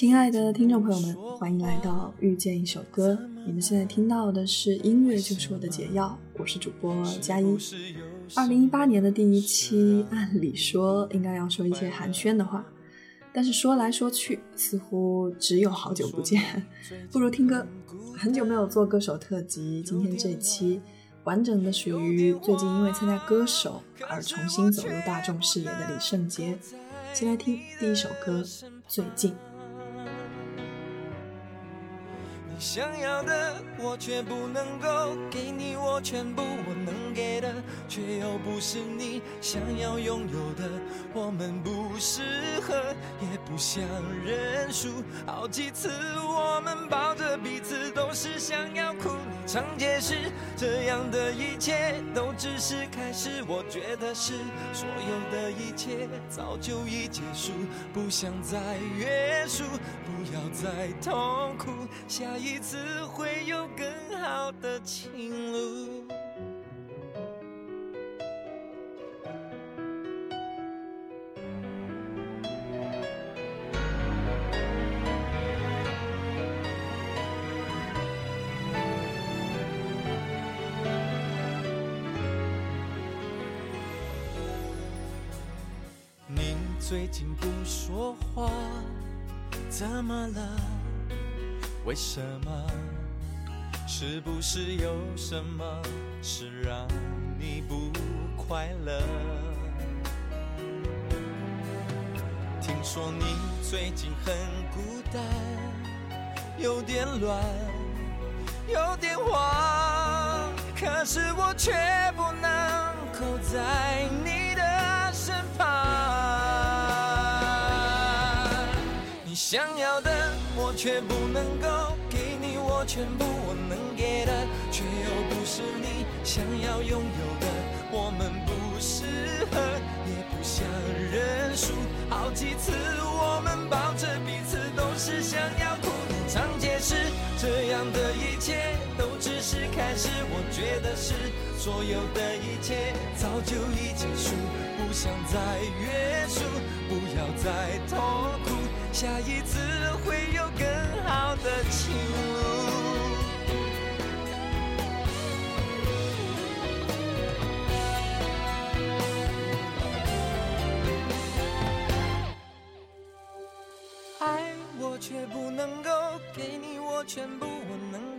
亲爱的听众朋友们，欢迎来到遇见一首歌。你们现在听到的是《音乐就是我的解药》，我是主播佳一。二零一八年的第一期，按理说应该要说一些寒暄的话，但是说来说去，似乎只有好久不见。不如听歌。很久没有做歌手特辑，今天这期完整的属于最近因为参加歌手而重新走入大众视野的李圣杰。先来听第一首歌《最近》。想要的我却不能够给你，我全部我能给的，却又不是你想要拥有的。我们不适合，也不想认输。好几次我们抱着彼此，都是想要哭。常解释，这样的一切都只是开始。我觉得是，所有的一切早就已结束，不想再约束，不要再痛苦。下。一次会有更好的情路。最近不说话，怎么了？为什么？是不是有什么事让你不快乐？听说你最近很孤单，有点乱，有点慌，可是我却不能够在你却不能够给你我全部，我能给的却又不是你想要拥有的。我们不适合，也不想认输。好几次我们抱着彼此，都是想要哭。常解释，这样的一切都只是开始。我觉得是，所有的一切早就已结束，不想再约束，不要再痛苦。下一次会有更的情路。爱我却不能够给你我全部，我能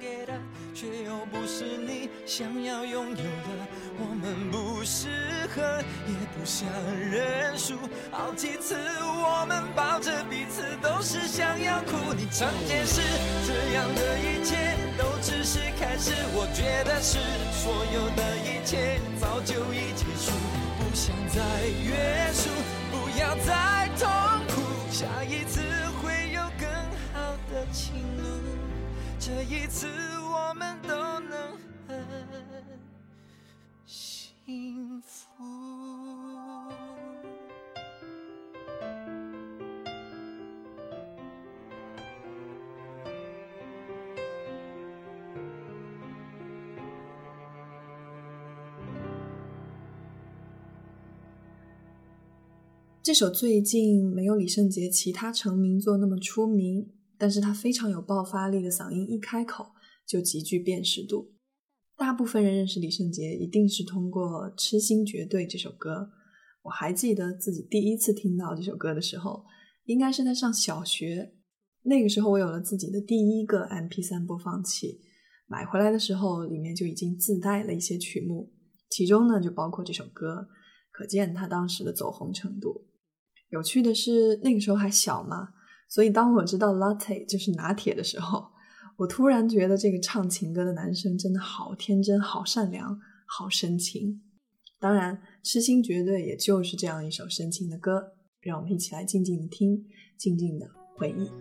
却又不是你想要拥有的。我们不适合，也不想认输。好几次我们抱着彼此，都是想要哭。你常解释，这样的一切都只是开始。我觉得是，所有的一切早就已结束。不想再约束，不要再痛苦。下一次会有更好的情路。这一次幸福。这首最近没有李圣杰其他成名作那么出名，但是他非常有爆发力的嗓音，一开口就极具辨识度。大部分人认识李圣杰，一定是通过《痴心绝对》这首歌。我还记得自己第一次听到这首歌的时候，应该是在上小学。那个时候，我有了自己的第一个 MP3 播放器，买回来的时候，里面就已经自带了一些曲目，其中呢就包括这首歌，可见他当时的走红程度。有趣的是，那个时候还小嘛，所以当我知道 Latte 就是拿铁的时候。我突然觉得这个唱情歌的男生真的好天真、好善良、好深情。当然，《痴心绝对》也就是这样一首深情的歌，让我们一起来静静的听，静静的回忆。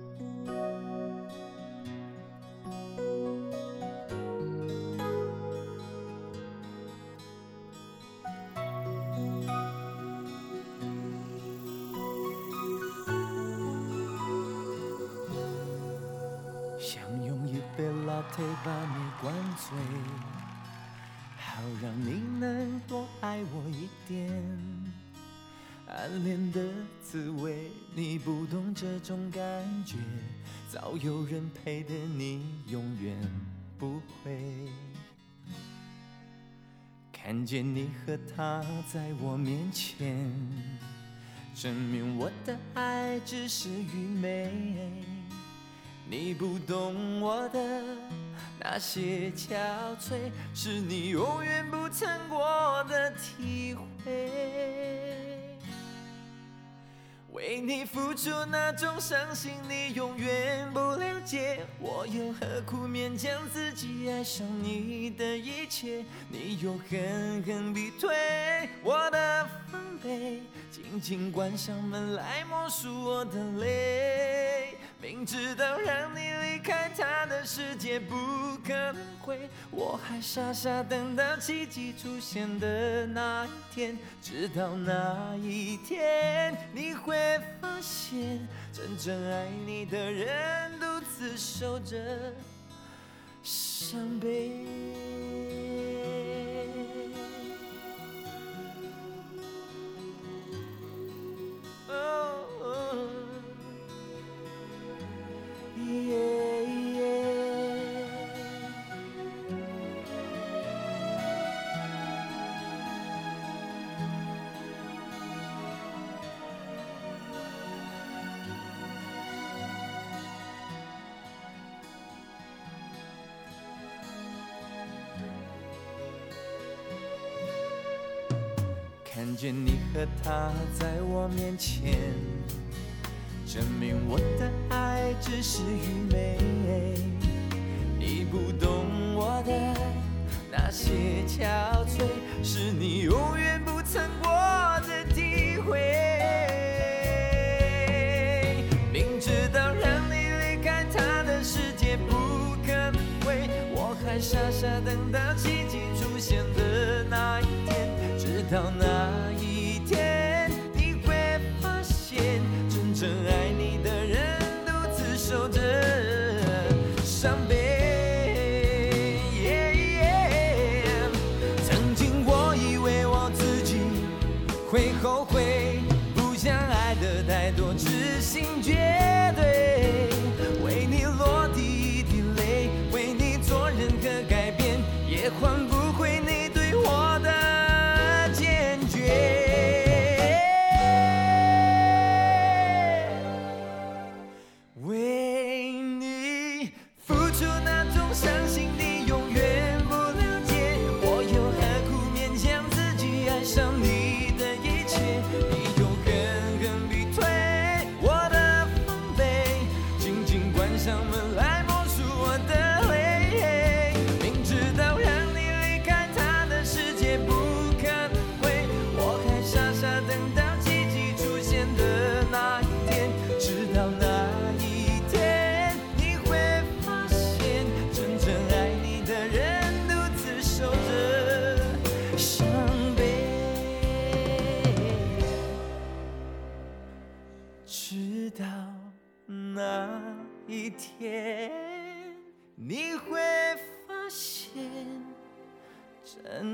灌醉，好让你能多爱我一点。暗恋的滋味，你不懂这种感觉，早有人陪的你永远不会。看见你和他在我面前，证明我的爱只是愚昧。你不懂我的那些憔悴，是你永远不曾过的体会。为你付出那种伤心，你永远不了解。我又何苦勉强自己爱上你的一切？你又狠狠逼退我的防备，紧紧关上门来默数我的泪。明知道让你离开他的世界不可能会，我还傻傻等到奇迹出现的那一天。直到那一天，你会发现，真正爱你的人独自守着伤悲。见你和他在我面前，证明我的爱只是愚昧。你不懂我的那些憔悴，是你永远不曾过的体会。明知道让你离开他的世界不可能会，我还傻傻等到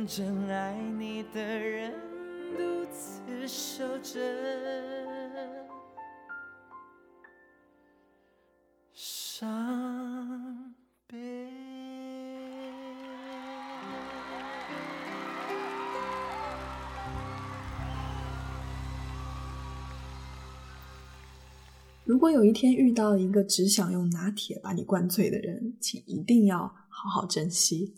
正爱你的人独自守着伤悲。如果有一天遇到一个只想用拿铁把你灌醉的人，请一定要好好珍惜。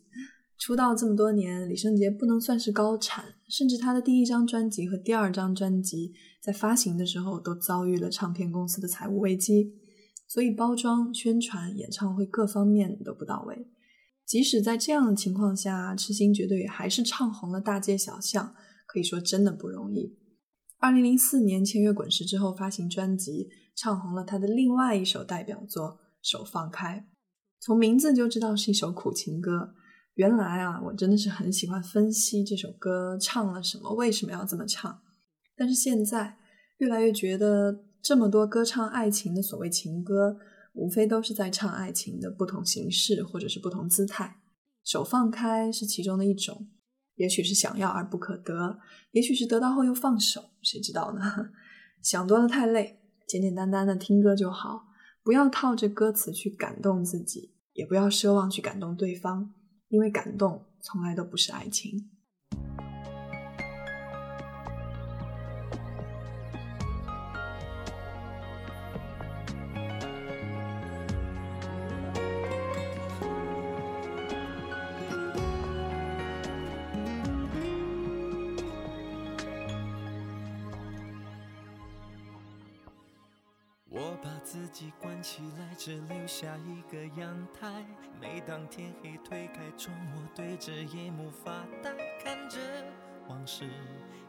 出道这么多年，李圣杰不能算是高产，甚至他的第一张专辑和第二张专辑在发行的时候都遭遇了唱片公司的财务危机，所以包装、宣传、演唱会各方面都不到位。即使在这样的情况下，痴心绝对还是唱红了大街小巷，可以说真的不容易。二零零四年签约滚石之后发行专辑，唱红了他的另外一首代表作《手放开》，从名字就知道是一首苦情歌。原来啊，我真的是很喜欢分析这首歌唱了什么，为什么要这么唱。但是现在越来越觉得，这么多歌唱爱情的所谓情歌，无非都是在唱爱情的不同形式或者是不同姿态。手放开是其中的一种。也许是想要而不可得，也许是得到后又放手，谁知道呢？想多了太累，简简单单的听歌就好，不要套着歌词去感动自己，也不要奢望去感动对方，因为感动从来都不是爱情。台。每当天黑推开窗，我对着夜幕发呆，看着往事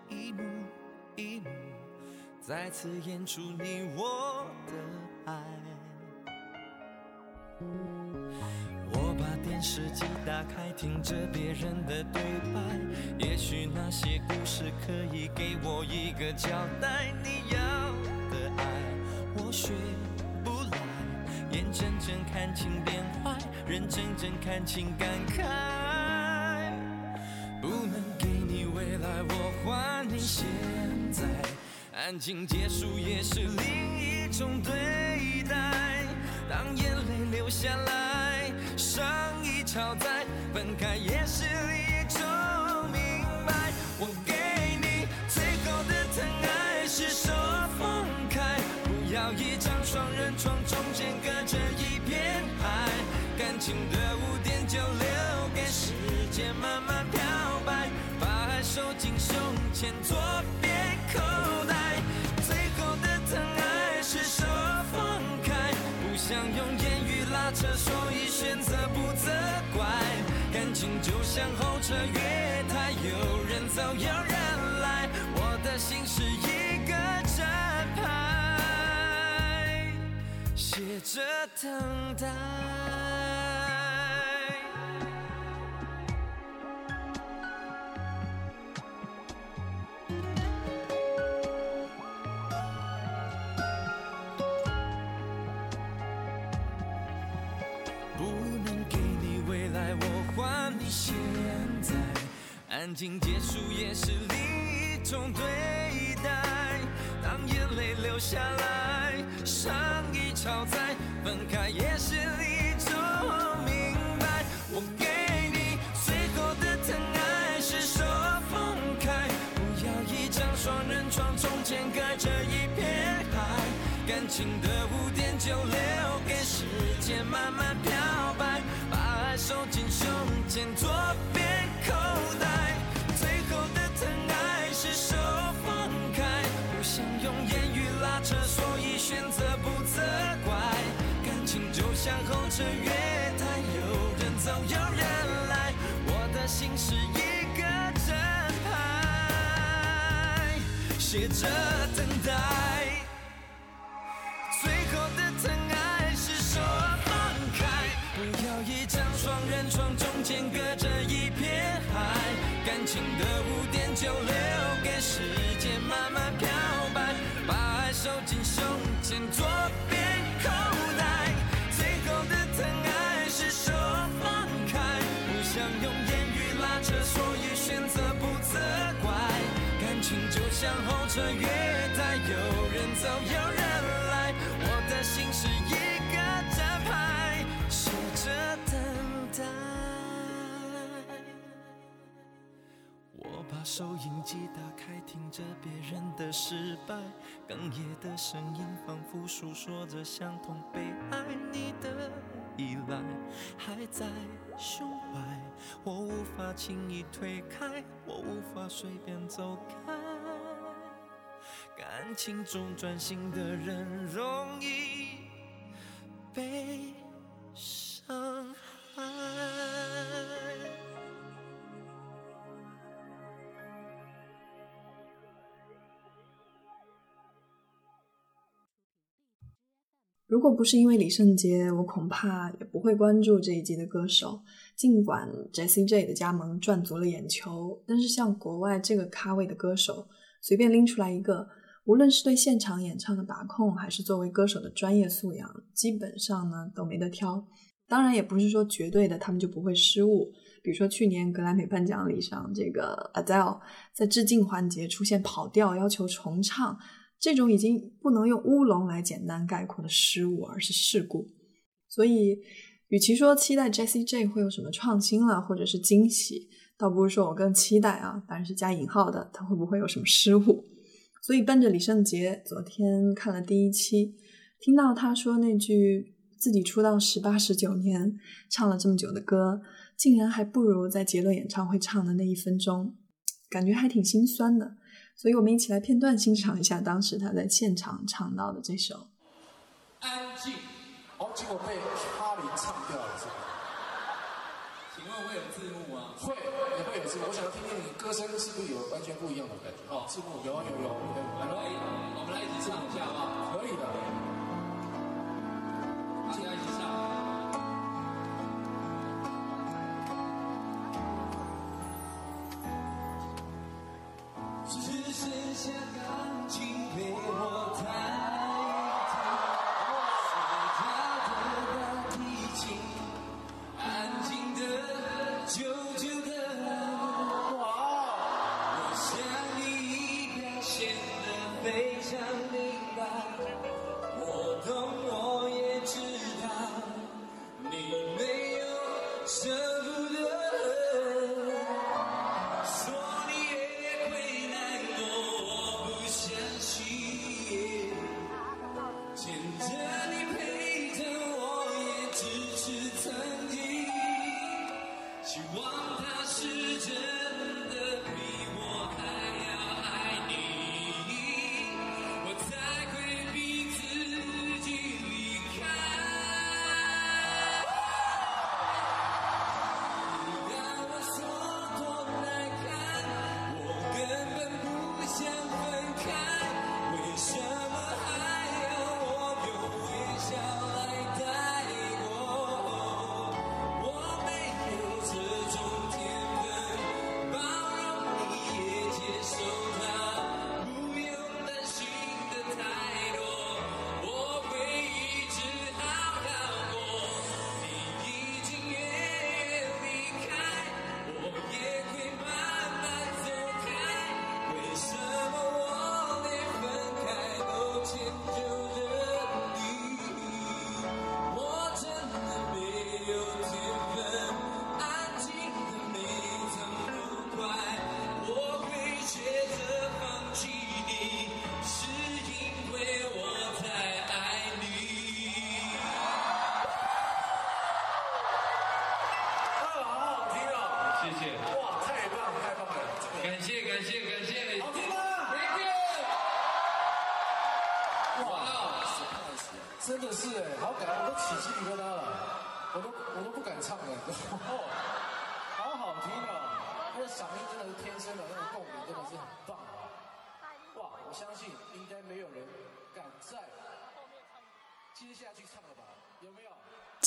一幕一幕再次演出你我的爱。我把电视机打开，听着别人的对白，也许那些故事可以给我一个交代。你要的爱，我学。真正看清变坏，人真正看清感慨。不能给你未来，我还你现在。安静结束也是另一种对待。当眼泪流下来，伤已超载，分开也是另一种明白。我给你最后的疼爱，是手放开，不要一张双人床，情的污点就留给时间慢慢漂白，把爱收进胸前左边口袋。最后的疼爱是手放开，不想用言语拉扯，所以选择不责怪。感情就像候车月台，有人走有人来，我的心是一个站牌，写着等待。不能给你未来，我还你现在安静结束也是另一种对待。当眼泪流下来，伤已超载，分开也是另一种明白。我给你最后的疼爱是手放开，不要一张双人床，中间隔着一片海。感情的污点就留给时间慢慢漂，进胸。前左边口袋，最后的疼爱是手放开，不想用言语拉扯，所以选择不责怪。感情就像候车月台，有人走有人来，我的心是一个站牌，写着等待。就留给时间慢慢漂白，把爱收进把收音机打开，听着别人的失败，哽咽的声音仿佛诉说着相同被爱。你的依赖还在胸怀，我无法轻易推开，我无法随便走开。感情中专心的人容易被伤害。如果不是因为李圣杰，我恐怕也不会关注这一季的歌手。尽管 Jessie J 的加盟赚足了眼球，但是像国外这个咖位的歌手，随便拎出来一个，无论是对现场演唱的把控，还是作为歌手的专业素养，基本上呢都没得挑。当然，也不是说绝对的他们就不会失误。比如说去年格莱美颁奖礼上，这个 Adele 在致敬环节出现跑调，要求重唱，这种已经不能用乌龙来简单概括的失误，而是事故。所以，与其说期待 Jessie J 会有什么创新了，或者是惊喜，倒不如说我更期待啊，当然是加引号的，他会不会有什么失误。所以奔着李圣杰，昨天看了第一期，听到他说那句自己出道十八十九年，唱了这么久的歌，竟然还不如在杰伦演唱会唱的那一分钟，感觉还挺心酸的。所以我们一起来片段欣赏一下当时他在现场唱到的这首《安静》。哦，结果被哈林唱掉了，是吧？请问会有字幕吗？会，也会有字幕。我想要听听你歌声是不是有完全不一样的感觉？哦，字幕有啊有有。我们来，我们来一起唱一下好不好？可以的。大家一起非常明白，我懂，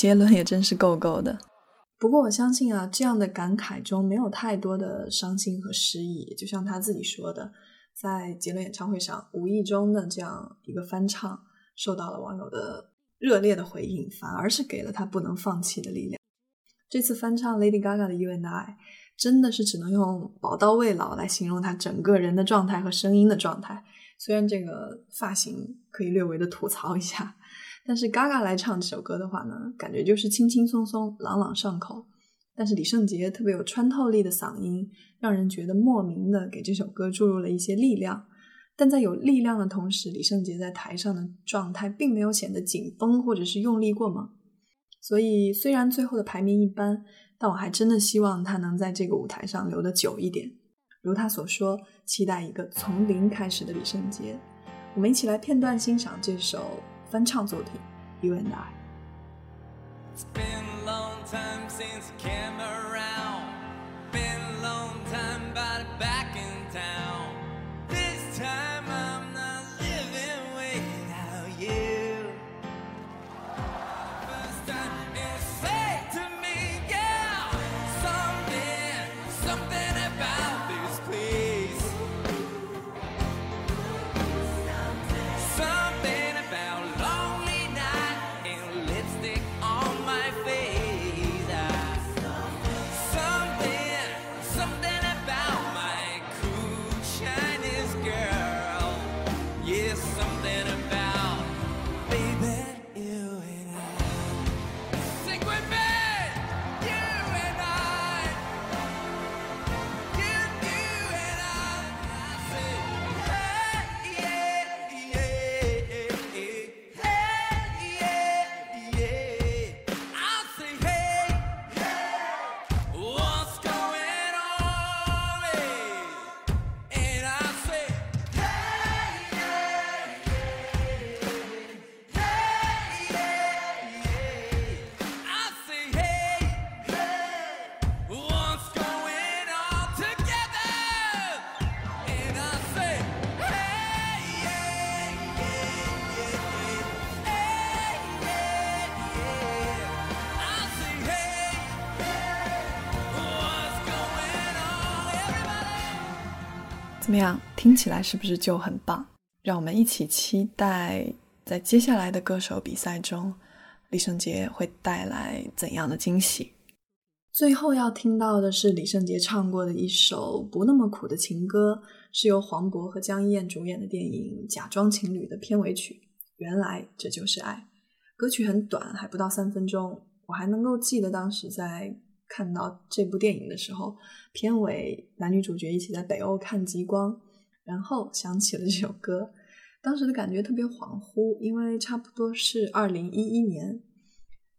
杰伦也真是够够的。不过我相信啊，这样的感慨中没有太多的伤心和失意，就像他自己说的，在杰伦演唱会上无意中的这样一个翻唱，受到了网友的热烈的回应，反而是给了他不能放弃的力量。这次翻唱 Lady Gaga 的《You and I》，真的是只能用“宝刀未老”来形容他整个人的状态和声音的状态。虽然这个发型可以略微的吐槽一下，但是 Gaga 来唱这首歌的话呢，感觉就是轻轻松松、朗朗上口。但是李圣杰特别有穿透力的嗓音，让人觉得莫名的给这首歌注入了一些力量。但在有力量的同时，李圣杰在台上的状态并没有显得紧绷或者是用力过猛。所以虽然最后的排名一般，但我还真的希望他能在这个舞台上留得久一点。如他所说，期待一个从零开始的李圣杰。我们一起来片段欣赏这首翻唱作品《You and I》。It's been a long time since camera 怎么样？听起来是不是就很棒？让我们一起期待，在接下来的歌手比赛中，李圣杰会带来怎样的惊喜？最后要听到的是李圣杰唱过的一首不那么苦的情歌，是由黄渤和江一燕主演的电影《假装情侣》的片尾曲。原来这就是爱。歌曲很短，还不到三分钟。我还能够记得当时在看到这部电影的时候，片尾男女主角一起在北欧看极光。然后想起了这首歌，当时的感觉特别恍惚，因为差不多是二零一一年，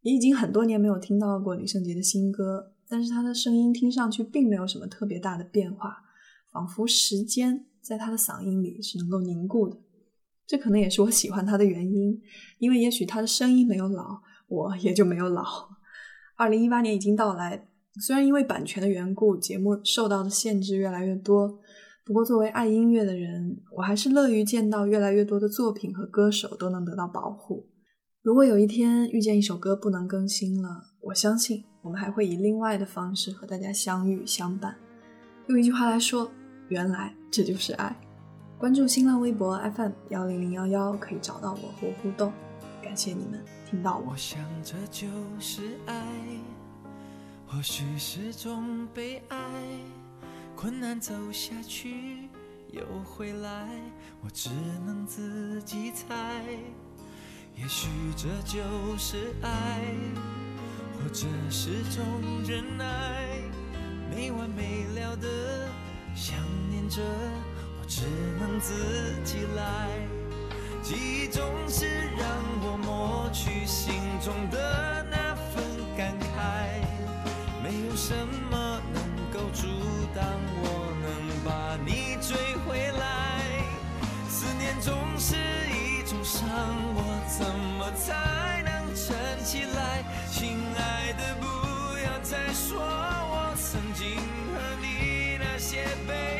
也已经很多年没有听到过李圣杰的新歌，但是他的声音听上去并没有什么特别大的变化，仿佛时间在他的嗓音里是能够凝固的。这可能也是我喜欢他的原因，因为也许他的声音没有老，我也就没有老。二零一八年已经到来，虽然因为版权的缘故，节目受到的限制越来越多。不过，作为爱音乐的人，我还是乐于见到越来越多的作品和歌手都能得到保护。如果有一天遇见一首歌不能更新了，我相信我们还会以另外的方式和大家相遇相伴。用一句话来说，原来这就是爱。关注新浪微博 FM 幺零零幺幺，可以找到我和互动。感谢你们听到我。我想这就是爱，或许是种悲哀。困难走下去又回来，我只能自己猜。也许这就是爱，或者是种忍耐。没完没了的想念着，我只能自己来。记忆总是让我抹去心中的那份感慨，没有什么能够阻挡我能把你追回来。思念总是一种伤，我怎么才能撑起来？亲爱的，不要再说我曾经和你那些悲